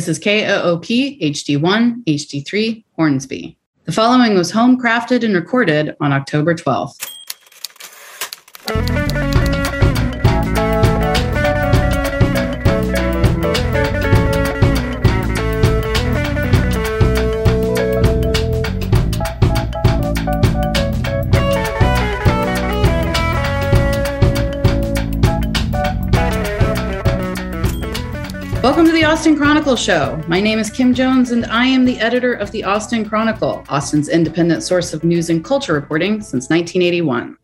This is KOOP HD1 HD3 Hornsby. The following was home crafted and recorded on October 12th. Austin Chronicle Show. My name is Kim Jones, and I am the editor of the Austin Chronicle, Austin's independent source of news and culture reporting since 1981.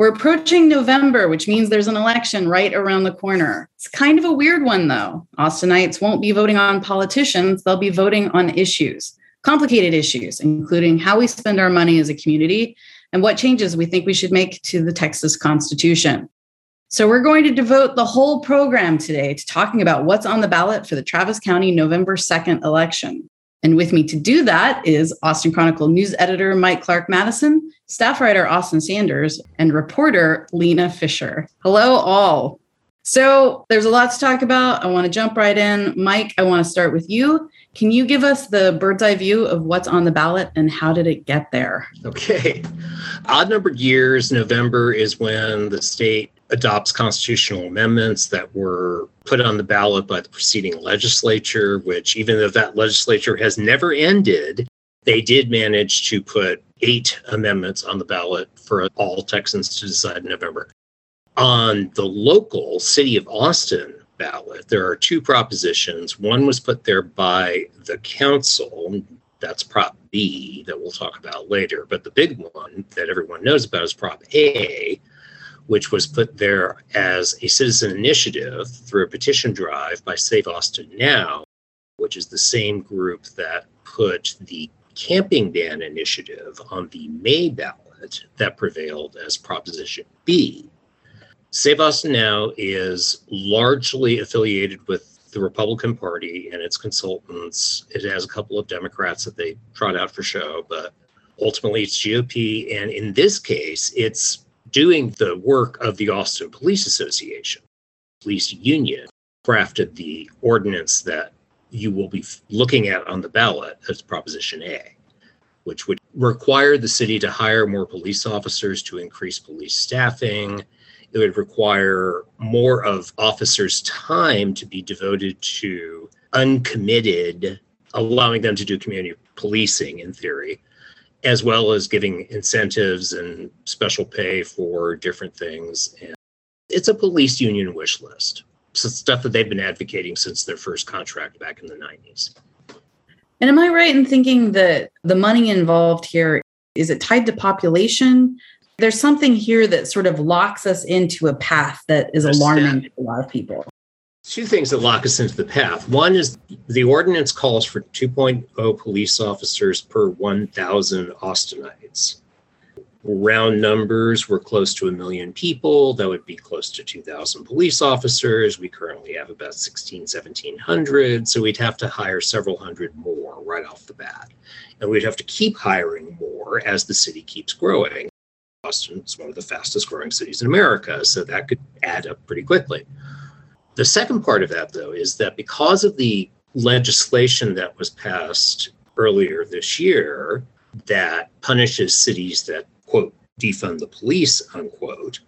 We're approaching November, which means there's an election right around the corner. It's kind of a weird one, though. Austinites won't be voting on politicians, they'll be voting on issues, complicated issues, including how we spend our money as a community and what changes we think we should make to the Texas Constitution. So, we're going to devote the whole program today to talking about what's on the ballot for the Travis County November 2nd election. And with me to do that is Austin Chronicle news editor Mike Clark Madison, staff writer Austin Sanders, and reporter Lina Fisher. Hello, all. So, there's a lot to talk about. I want to jump right in. Mike, I want to start with you. Can you give us the bird's eye view of what's on the ballot and how did it get there? Okay. Odd numbered years, November is when the state adopts constitutional amendments that were put on the ballot by the preceding legislature, which, even though that legislature has never ended, they did manage to put eight amendments on the ballot for all Texans to decide in November. On the local city of Austin ballot, there are two propositions. One was put there by the council. That's Prop B that we'll talk about later. But the big one that everyone knows about is Prop A, which was put there as a citizen initiative through a petition drive by Save Austin Now, which is the same group that put the camping ban initiative on the May ballot that prevailed as Proposition B. Save Austin Now is largely affiliated with the Republican Party and its consultants. It has a couple of Democrats that they trot out for show, but ultimately it's GOP. And in this case, it's doing the work of the Austin Police Association, police union, crafted the ordinance that you will be looking at on the ballot as Proposition A, which would require the city to hire more police officers to increase police staffing. It would require more of officers' time to be devoted to uncommitted, allowing them to do community policing in theory, as well as giving incentives and special pay for different things. And it's a police union wish list. So stuff that they've been advocating since their first contract back in the 90s. And am I right in thinking that the money involved here is it tied to population? There's something here that sort of locks us into a path that is alarming to a lot of people two things that lock us into the path. One is the ordinance calls for 2.0 police officers per 1,000 Austinites. Round numbers, we're close to a million people. That would be close to 2,000 police officers. We currently have about 16, 1,700. So we'd have to hire several hundred more right off the bat. And we'd have to keep hiring more as the city keeps growing. Austin is one of the fastest growing cities in America, so that could add up pretty quickly. The second part of that, though, is that because of the legislation that was passed earlier this year that punishes cities that, quote, defund the police, unquote,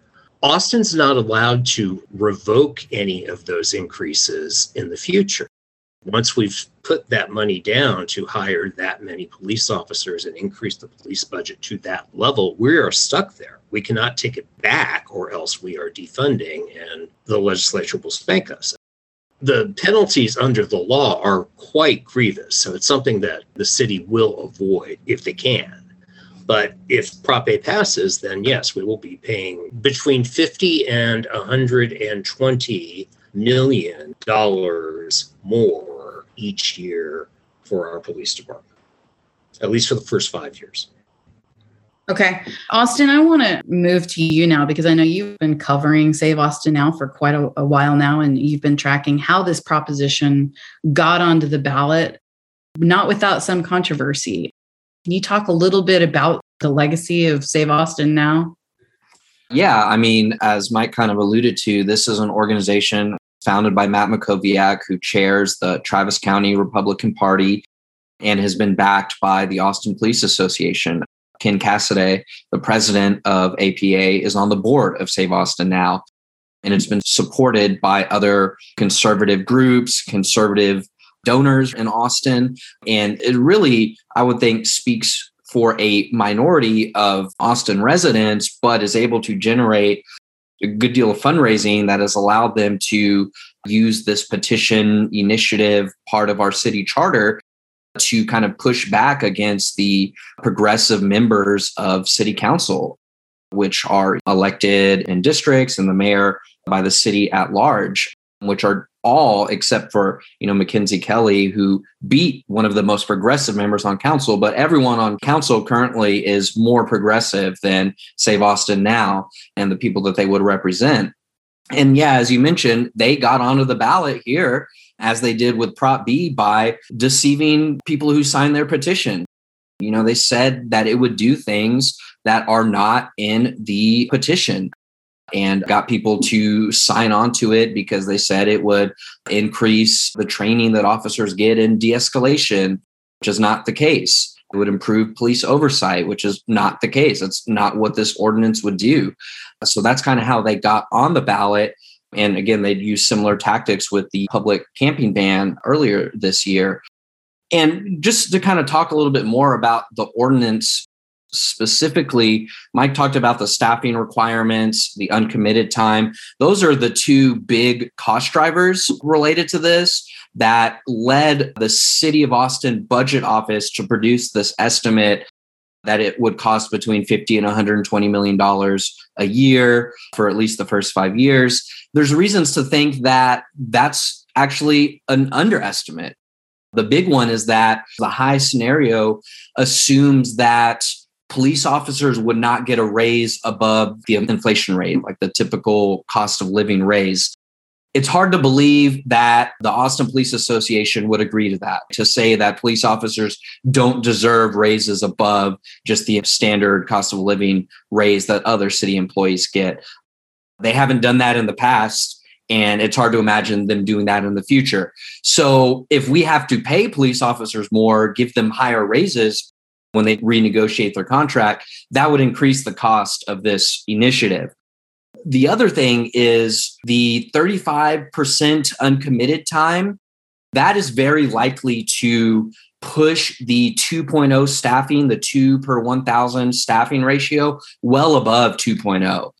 Austin's not allowed to revoke any of those increases in the future. Once we've put that money down to hire that many police officers and increase the police budget to that level, we are stuck there. We cannot take it back, or else we are defunding, and the legislature will spank us. The penalties under the law are quite grievous, so it's something that the city will avoid if they can. But if Prop A passes, then yes, we will be paying between 50 and 120 million dollars more each year for our police department, at least for the first five years. Okay. Austin, I want to move to you now because I know you've been covering Save Austin now for quite a, a, while now, and you've been tracking how this proposition got onto the ballot, not without some controversy. Can you talk a little bit about the legacy of Save Austin now? Yeah. I mean, as Mike kind of alluded to, this is an organization founded by Matt Mackowiak, who chairs the Travis County Republican Party and has been backed by the Austin Police Association. Ken Casaday, the president of APA, is on the board of Save Austin now. And it's been supported by other conservative groups, conservative donors in Austin. And it really, I would think, speaks for a minority of Austin residents, but is able to generate a good deal of fundraising that has allowed them to use this petition initiative part of our city charter to kind of push back against the progressive members of city council, which are elected in districts and the mayor by the city at large, which are all except for you know Mackenzie Kelly, who beat one of the most progressive members on council. But everyone on council currently is more progressive than Save Austin now and the people that they would represent. And yeah, as you mentioned, they got onto the ballot here as they did with Prop B by deceiving people who signed their petition. You know, they said that it would do things that are not in the petition and got people to sign on to it because they said it would increase the training that officers get in de escalation, which is not the case. It would improve police oversight, which is not the case. That's not what this ordinance would do. So that's kind of how they got on the ballot. And again, they'd use similar tactics with the public camping ban earlier this year. And just to kind of talk a little bit more about the ordinance specifically, Mike talked about the staffing requirements, the uncommitted time. Those are the two big cost drivers related to this that led the city of Austin budget office to produce this estimate that it would cost between 50 and 120 million dollars a year for at least the first 5 years. There's reasons to think that that's actually an underestimate. The big one is that the high scenario assumes that police officers would not get a raise above the inflation rate, like the typical cost of living raise. It's hard to believe that the Austin Police Association would agree to that, to say that police officers don't deserve raises above just the standard cost of living raise that other city employees get. They haven't done that in the past and it's hard to imagine them doing that in the future. So if we have to pay police officers more, give them higher raises, when they renegotiate their contract, that would increase the cost of this initiative. The other thing is the 35% uncommitted time. That is very likely to push the 2.0 staffing, the two per 1,000 staffing ratio, well above 2.0.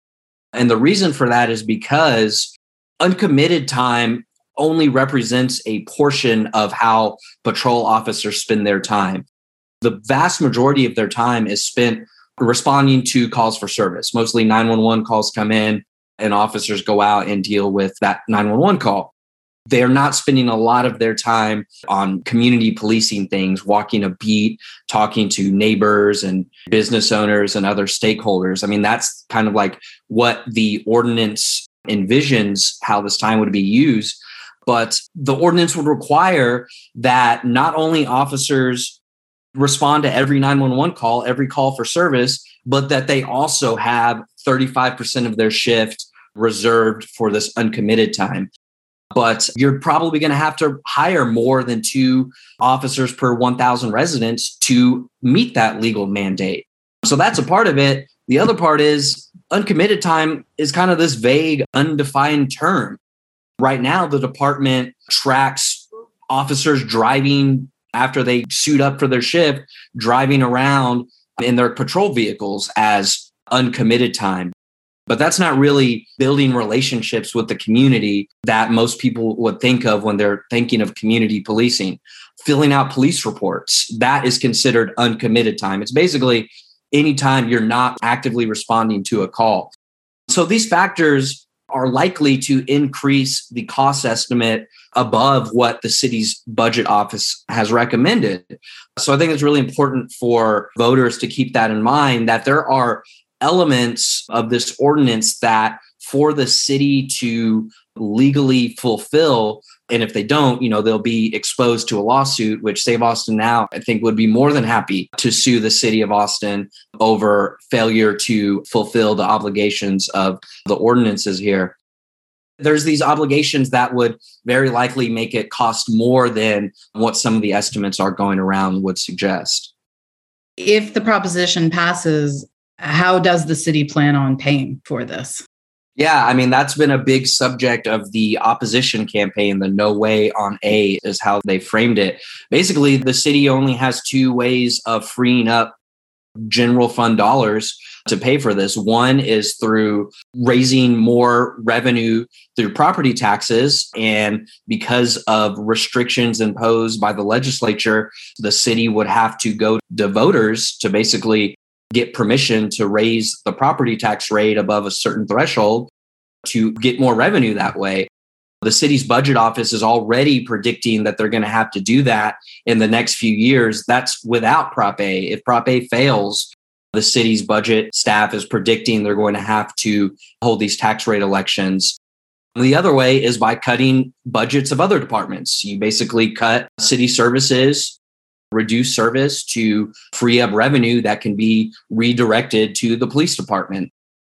And the reason for that is because uncommitted time only represents a portion of how patrol officers spend their time the vast majority of their time is spent responding to calls for service. Mostly 911 calls come in and officers go out and deal with that 911 call. They're not spending a lot of their time on community policing things, walking a beat, talking to neighbors and business owners and other stakeholders. I mean, that's kind of like what the ordinance envisions how this time would be used. But the ordinance would require that not only officers respond to every 911 call, every call for service, but that they also have 35% of their shift reserved for this uncommitted time. But you're probably going to have to hire more than two officers per 1,000 residents to meet that legal mandate. So that's a part of it. The other part is uncommitted time is kind of this vague, undefined term. Right now, the department tracks officers driving after they suit up for their shift, driving around in their patrol vehicles as uncommitted time. But that's not really building relationships with the community that most people would think of when they're thinking of community policing. Filling out police reports, that is considered uncommitted time. It's basically anytime you're not actively responding to a call. So these factors are likely to increase the cost estimate above what the city's budget office has recommended. So I think it's really important for voters to keep that in mind that there are elements of this ordinance that for the city to legally fulfill and if they don't you know they'll be exposed to a lawsuit which save austin now i think would be more than happy to sue the city of austin over failure to fulfill the obligations of the ordinances here there's these obligations that would very likely make it cost more than what some of the estimates are going around would suggest. If the proposition passes, how does the city plan on paying for this? Yeah, I mean, that's been a big subject of the opposition campaign. The no way on A is how they framed it. Basically, the city only has two ways of freeing up general fund dollars to pay for this. One is through raising more revenue through property taxes. And because of restrictions imposed by the legislature, the city would have to go to voters to basically get permission to raise the property tax rate above a certain threshold to get more revenue that way. The city's budget office is already predicting that they're going to have to do that in the next few years. That's without Prop A. If Prop A fails, the city's budget staff is predicting they're going to have to hold these tax rate elections. The other way is by cutting budgets of other departments. You basically cut city services, reduce service to free up revenue that can be redirected to the police department,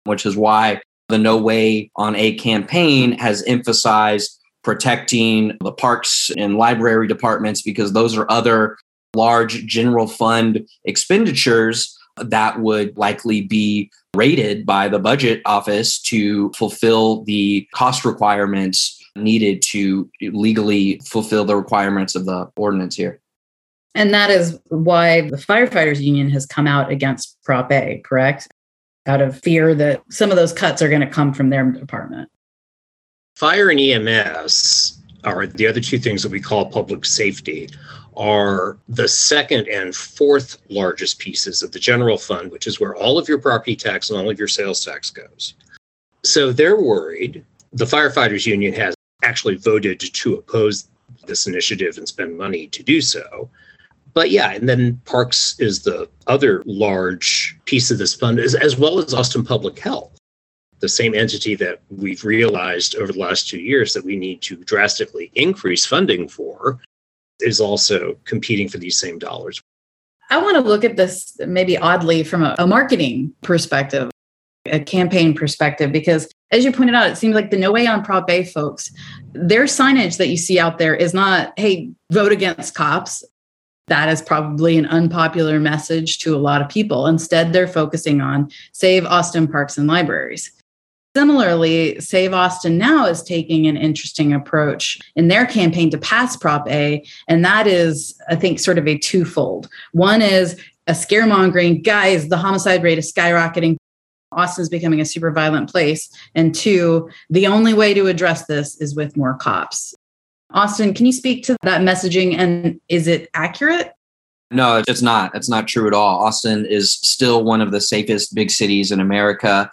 which is why the No Way on A campaign has emphasized protecting the parks and library departments because those are other large general fund expenditures that would likely be rated by the budget office to fulfill the cost requirements needed to legally fulfill the requirements of the ordinance here. And that is why the firefighters union has come out against Prop A, correct? Out of fear that some of those cuts are going to come from their department. Fire and EMS are the other two things that we call public safety are the second and fourth largest pieces of the general fund, which is where all of your property tax and all of your sales tax goes. So they're worried. The firefighters union has actually voted to oppose this initiative and spend money to do so. But yeah, and then parks is the other large piece of this fund, as, as well as Austin Public Health, the same entity that we've realized over the last two years that we need to drastically increase funding for is also competing for these same dollars. I want to look at this maybe oddly from a, a marketing perspective, a campaign perspective, because as you pointed out, it seems like the No Way on Prop A folks, their signage that you see out there is not, hey, vote against cops. That is probably an unpopular message to a lot of people. Instead, they're focusing on save Austin parks and libraries. Similarly, Save Austin Now is taking an interesting approach in their campaign to pass Prop A. And that is, I think, sort of a twofold. One is a scaremongering, guys, the homicide rate is skyrocketing. Austin's becoming a super violent place. And two, the only way to address this is with more cops. Austin, can you speak to that messaging and is it accurate? No, it's not. It's not true at all. Austin is still one of the safest big cities in America.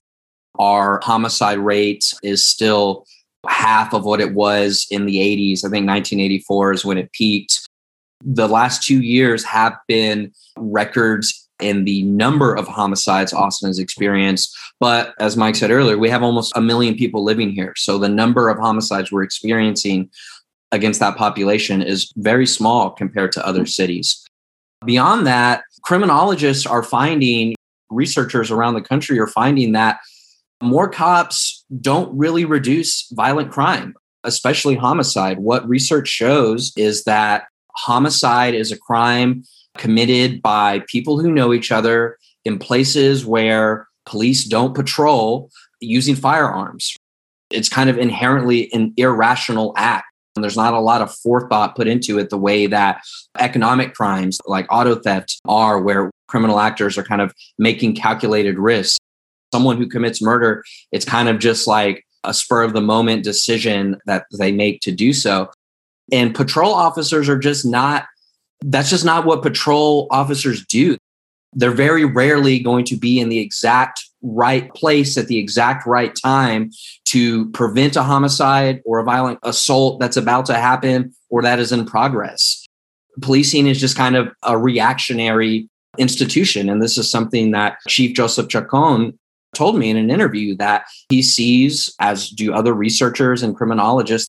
Our homicide rate is still half of what it was in the 80s. I think 1984 is when it peaked. The last two years have been records in the number of homicides Austin has experienced. But as Mike said earlier, we have almost a million people living here. So the number of homicides we're experiencing against that population is very small compared to other cities. Beyond that, criminologists are finding, researchers around the country are finding that more cops don't really reduce violent crime, especially homicide. What research shows is that homicide is a crime committed by people who know each other in places where police don't patrol using firearms. It's kind of inherently an irrational act. And there's not a lot of forethought put into it the way that economic crimes like auto theft are, where criminal actors are kind of making calculated risks someone who commits murder, it's kind of just like a spur of the moment decision that they make to do so. And patrol officers are just not, that's just not what patrol officers do. They're very rarely going to be in the exact right place at the exact right time to prevent a homicide or a violent assault that's about to happen or that is in progress. Policing is just kind of a reactionary institution. And this is something that Chief Joseph Chacon told me in an interview that he sees, as do other researchers and criminologists,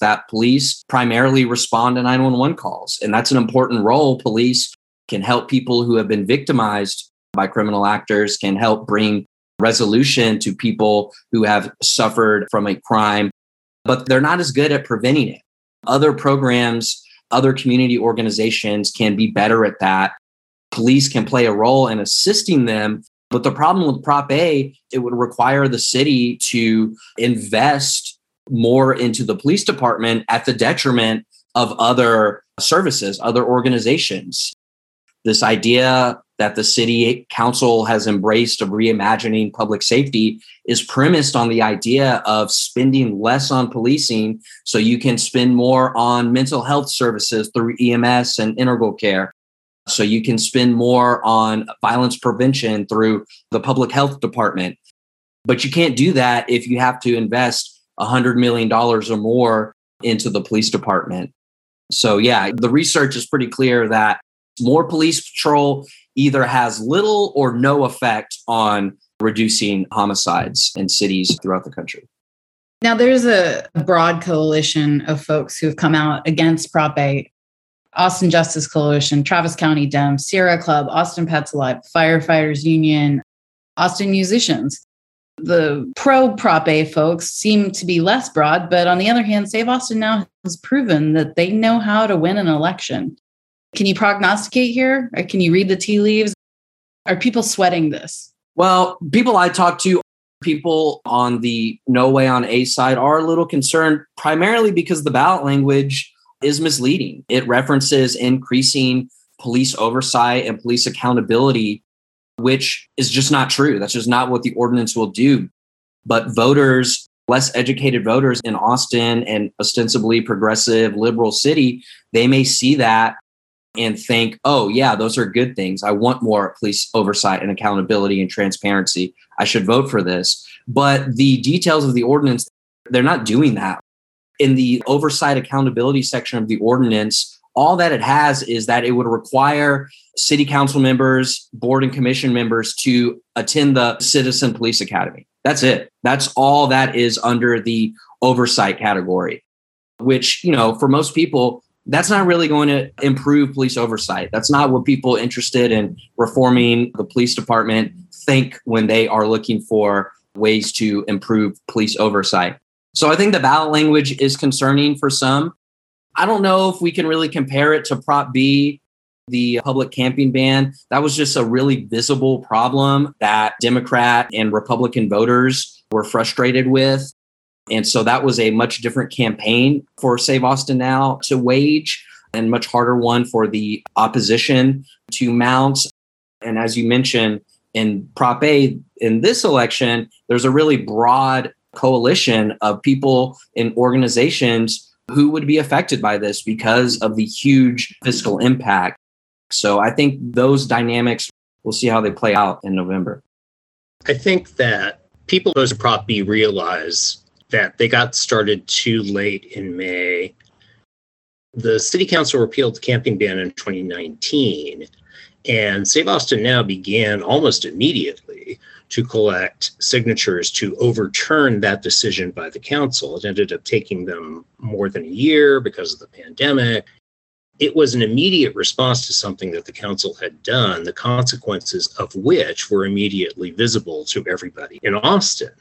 that police primarily respond to 911 calls. And that's an important role. Police can help people who have been victimized by criminal actors, can help bring resolution to people who have suffered from a crime. but they're not as good at preventing it. Other programs, other community organizations can be better at that. Police can play a role in assisting them. But the problem with Prop A, it would require the city to invest more into the police department at the detriment of other services, other organizations. This idea that the city council has embraced of reimagining public safety is premised on the idea of spending less on policing so you can spend more on mental health services through EMS and integral care. So you can spend more on violence prevention through the public health department. But you can't do that if you have to invest $100 million or more into the police department. So, yeah, the research is pretty clear that more police patrol either has little or no effect on reducing homicides in cities throughout the country. Now, there's a broad coalition of folks who have come out against Prop A. Austin Justice Coalition, Travis County Dems, Sierra Club, Austin Pets Alive, Firefighters Union, Austin Musicians. The pro Prop A folks seem to be less broad, but on the other hand, Save Austin now has proven that they know how to win an election. Can you prognosticate here? Or can you read the tea leaves? Are people sweating this? Well, people I talk to, people on the no way on A side are a little concerned, primarily because the ballot language is misleading. It references increasing police oversight and police accountability, which is just not true. That's just not what the ordinance will do. But voters, less educated voters in Austin and ostensibly progressive liberal city, they may see that and think, oh, yeah, those are good things. I want more police oversight and accountability and transparency. I should vote for this. But the details of the ordinance, they're not doing that. In the oversight accountability section of the ordinance, all that it has is that it would require city council members, board and commission members to attend the Citizen Police Academy. That's it. That's all that is under the oversight category, which, you know, for most people, that's not really going to improve police oversight. That's not what people interested in reforming the police department think when they are looking for ways to improve police oversight. So I think the ballot language is concerning for some. I don't know if we can really compare it to Prop B, the public camping ban. That was just a really visible problem that Democrat and Republican voters were frustrated with. And so that was a much different campaign for Save Austin Now to wage and much harder one for the opposition to mount. And as you mentioned, in Prop A, in this election, there's a really broad coalition of people and organizations who would be affected by this because of the huge fiscal impact. So I think those dynamics, we'll see how they play out in November. I think that people who to Prop B realize that they got started too late in May. The city council repealed the camping ban in 2019, and Save Austin Now began almost immediately to collect signatures to overturn that decision by the council. It ended up taking them more than a year because of the pandemic. It was an immediate response to something that the council had done, the consequences of which were immediately visible to everybody in Austin.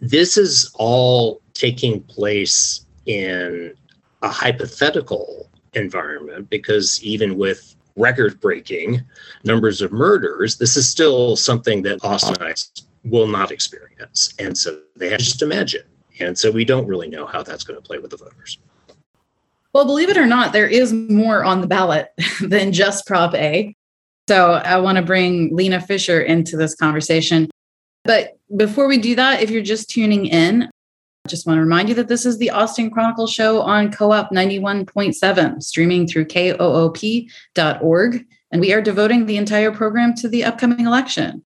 This is all taking place in a hypothetical environment because even with record breaking numbers of murders, this is still something that Austinites will not experience. And so they have to just imagine. And so we don't really know how that's going to play with the voters. Well, believe it or not, there is more on the ballot than just Prop A. So I want to bring Lina Fisher into this conversation. But before we do that, if you're just tuning in, I just want to remind you that this is the Austin Chronicle show on KOOP 91.7, streaming through koop.org. And we are devoting the entire program to the upcoming election.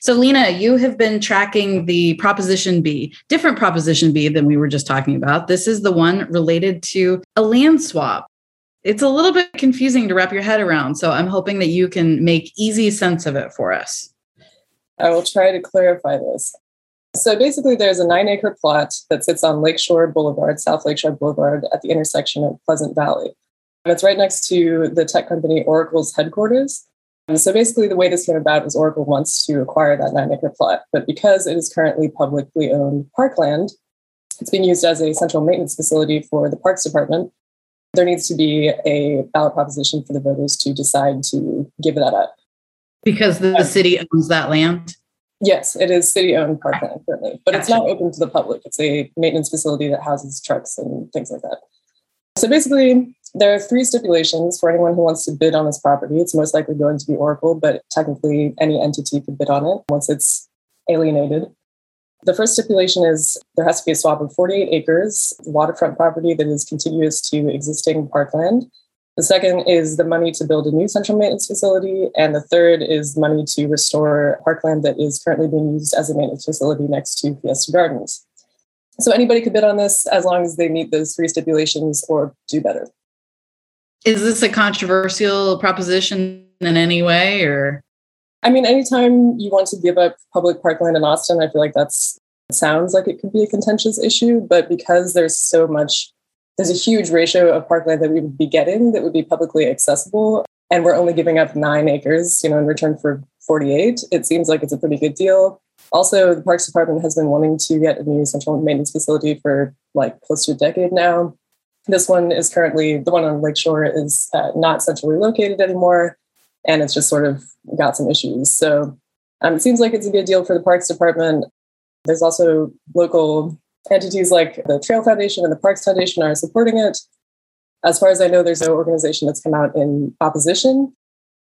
So, Lina, you have been tracking the Proposition B, different Proposition B than we were just talking about. This is the one related to a land swap. It's a little bit confusing to wrap your head around. So, I'm hoping that you can make easy sense of it for us. I will try to clarify this. So basically, there's a nine acre plot that sits on Lakeshore Boulevard, South Lakeshore Boulevard, at the intersection of Pleasant Valley. And it's right next to the tech company Oracle's headquarters. And so basically, the way this came about was Oracle wants to acquire that nine acre plot. But because it is currently publicly owned parkland, it's being used as a central maintenance facility for the Parks Department. There needs to be a ballot proposition for the voters to decide to give that up. Because the city owns that land? Yes, it is city owned parkland currently, but it's not open to the public. It's a maintenance facility that houses trucks and things like that. So basically, there are three stipulations for anyone who wants to bid on this property. It's most likely going to be Oracle, but technically any entity could bid on it once it's alienated. The first stipulation is there has to be a swap of 48 acres, waterfront property that is contiguous to existing parkland. The second is the money to build a new central maintenance facility. And the third is money to restore parkland that is currently being used as a maintenance facility next to Fiesta Gardens. So anybody could bid on this as long as they meet those three stipulations or do better. Is this a controversial proposition in any way or? I mean, anytime you want to give up public parkland in Austin, I feel like that's sounds like it could be a contentious issue. But because there's so much, there's a huge ratio of parkland that we would be getting that would be publicly accessible, and we're only giving up nine acres, you know, in return for 48. It seems like it's a pretty good deal. Also, the Parks Department has been wanting to get a new central maintenance facility for like close to a decade now. This one is currently the one on Lakeshore is uh, not centrally located anymore, and it's just sort of got some issues. So um, it seems like it's a good deal for the Parks Department. There's also local entities like the Trail Foundation and the Parks Foundation are supporting it. As far as I know, there's no organization that's come out in opposition.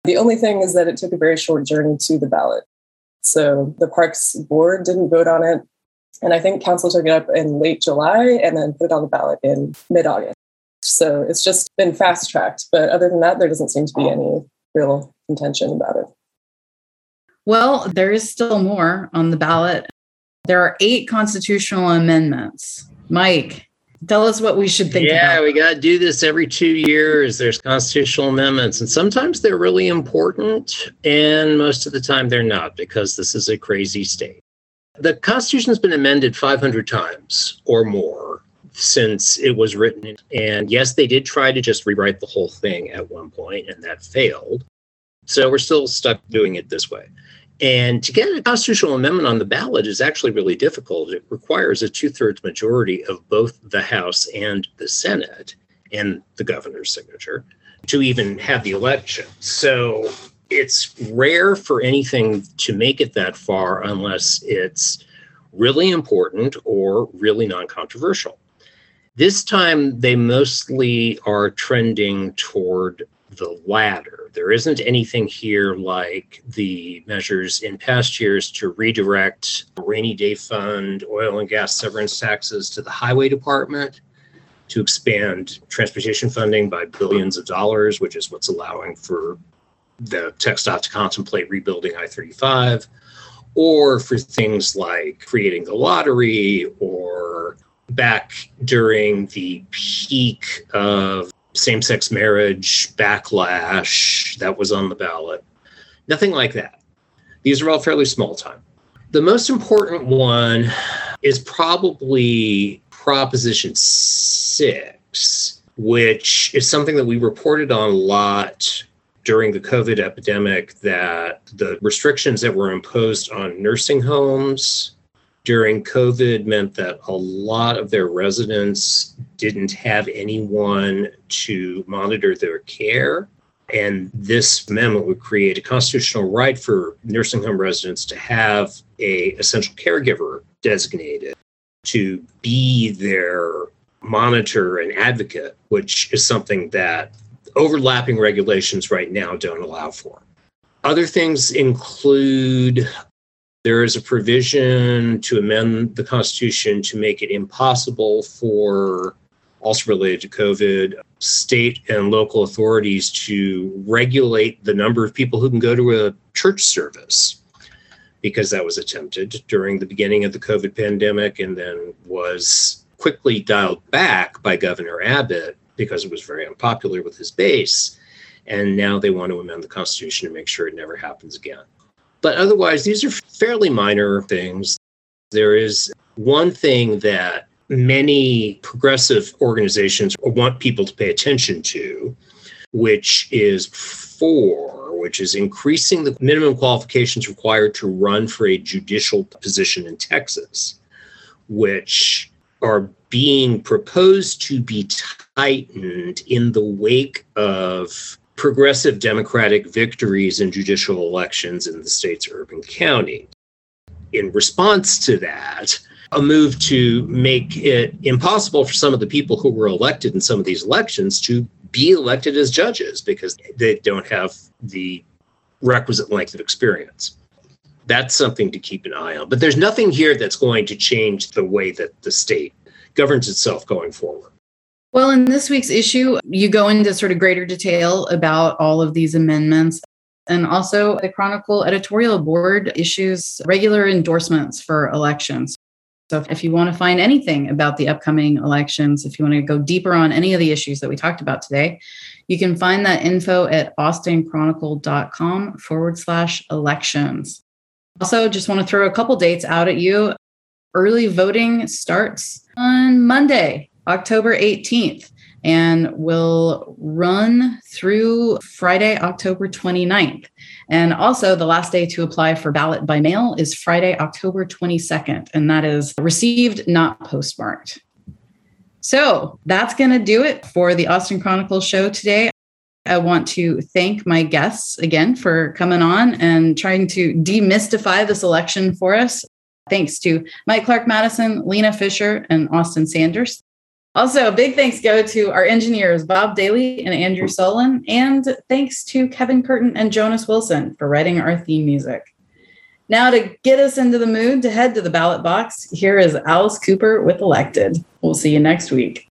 The only thing is that it took a very short journey to the ballot. So the Parks Board didn't vote on it. And I think council took it up in late July and then put it on the ballot in mid August. So it's just been fast tracked. But other than that, there doesn't seem to be any real intention about it. Well, there is still more on the ballot. There are eight constitutional amendments. Mike, tell us what we should think yeah about. we got to do this every two years there's constitutional amendments and sometimes they're really important and most of the time they're not because this is a crazy state the constitution has been amended 500 times or more since it was written and yes they did try to just rewrite the whole thing at one point and that failed so we're still stuck doing it this way and to get a constitutional amendment on the ballot is actually really difficult. It requires a two thirds majority of both the House and the Senate and the governor's signature to even have the election. So it's rare for anything to make it that far unless it's really important or really non controversial. This time, they mostly are trending toward the latter. There isn't anything here like the measures in past years to redirect rainy day fund, oil and gas severance taxes to the highway department to expand transportation funding by billions of dollars, which is what's allowing for the TxDOT to contemplate rebuilding I 35, or for things like creating the lottery or back during the peak of same sex marriage backlash that was on the ballot. Nothing like that. These are all fairly small time. The most important one is probably Proposition 6, which is something that we reported on a lot during the COVID epidemic that the restrictions that were imposed on nursing homes during COVID meant that a lot of their residents didn't have anyone to monitor their care. And this amendment would create a constitutional right for nursing home residents to have a essential caregiver designated to be their monitor and advocate, which is something that overlapping regulations right now don't allow for. Other things include there is a provision to amend the Constitution to make it impossible for, also related to COVID, state and local authorities to regulate the number of people who can go to a church service because that was attempted during the beginning of the COVID pandemic and then was quickly dialed back by Governor Abbott because it was very unpopular with his base. And now they want to amend the Constitution to make sure it never happens again. But otherwise, these are fairly minor things. There is one thing that many progressive organizations want people to pay attention to, which is four, which is increasing the minimum qualifications required to run for a judicial position in Texas, which are being proposed to be tightened in the wake of progressive Democratic victories in judicial elections in the state's urban county. In response to that, a move to make it impossible for some of the people who were elected in some of these elections to be elected as judges because they don't have the requisite length of experience. That's something to keep an eye on. But there's nothing here that's going to change the way that the state governs itself going forward. Well, in this week's issue, you go into sort of greater detail about all of these amendments. And also, the Chronicle editorial board issues regular endorsements for elections. So, if you want to find anything about the upcoming elections, if you want to go deeper on any of the issues that we talked about today, you can find that info at austinchronicle.com forward slash elections. Also, just want to throw a couple dates out at you. Early voting starts on Monday, October 18th, and will run through Friday, October 29th. And also, the last day to apply for ballot by mail is Friday, October 22nd, and that is received, not postmarked. So that's going to do it for the Austin Chronicle show today. I want to thank my guests again for coming on and trying to demystify this election for us. Thanks to Mike Clark Madison, Lina Fisher, and Austin Sanders. Also, big thanks go to our engineers, Bob Daly and Andrew Solon. And thanks to Kevin Curtin and Jonas Wilson for writing our theme music. Now, to get us into the mood to head to the ballot box, here is Alice Cooper with Elected. We'll see you next week.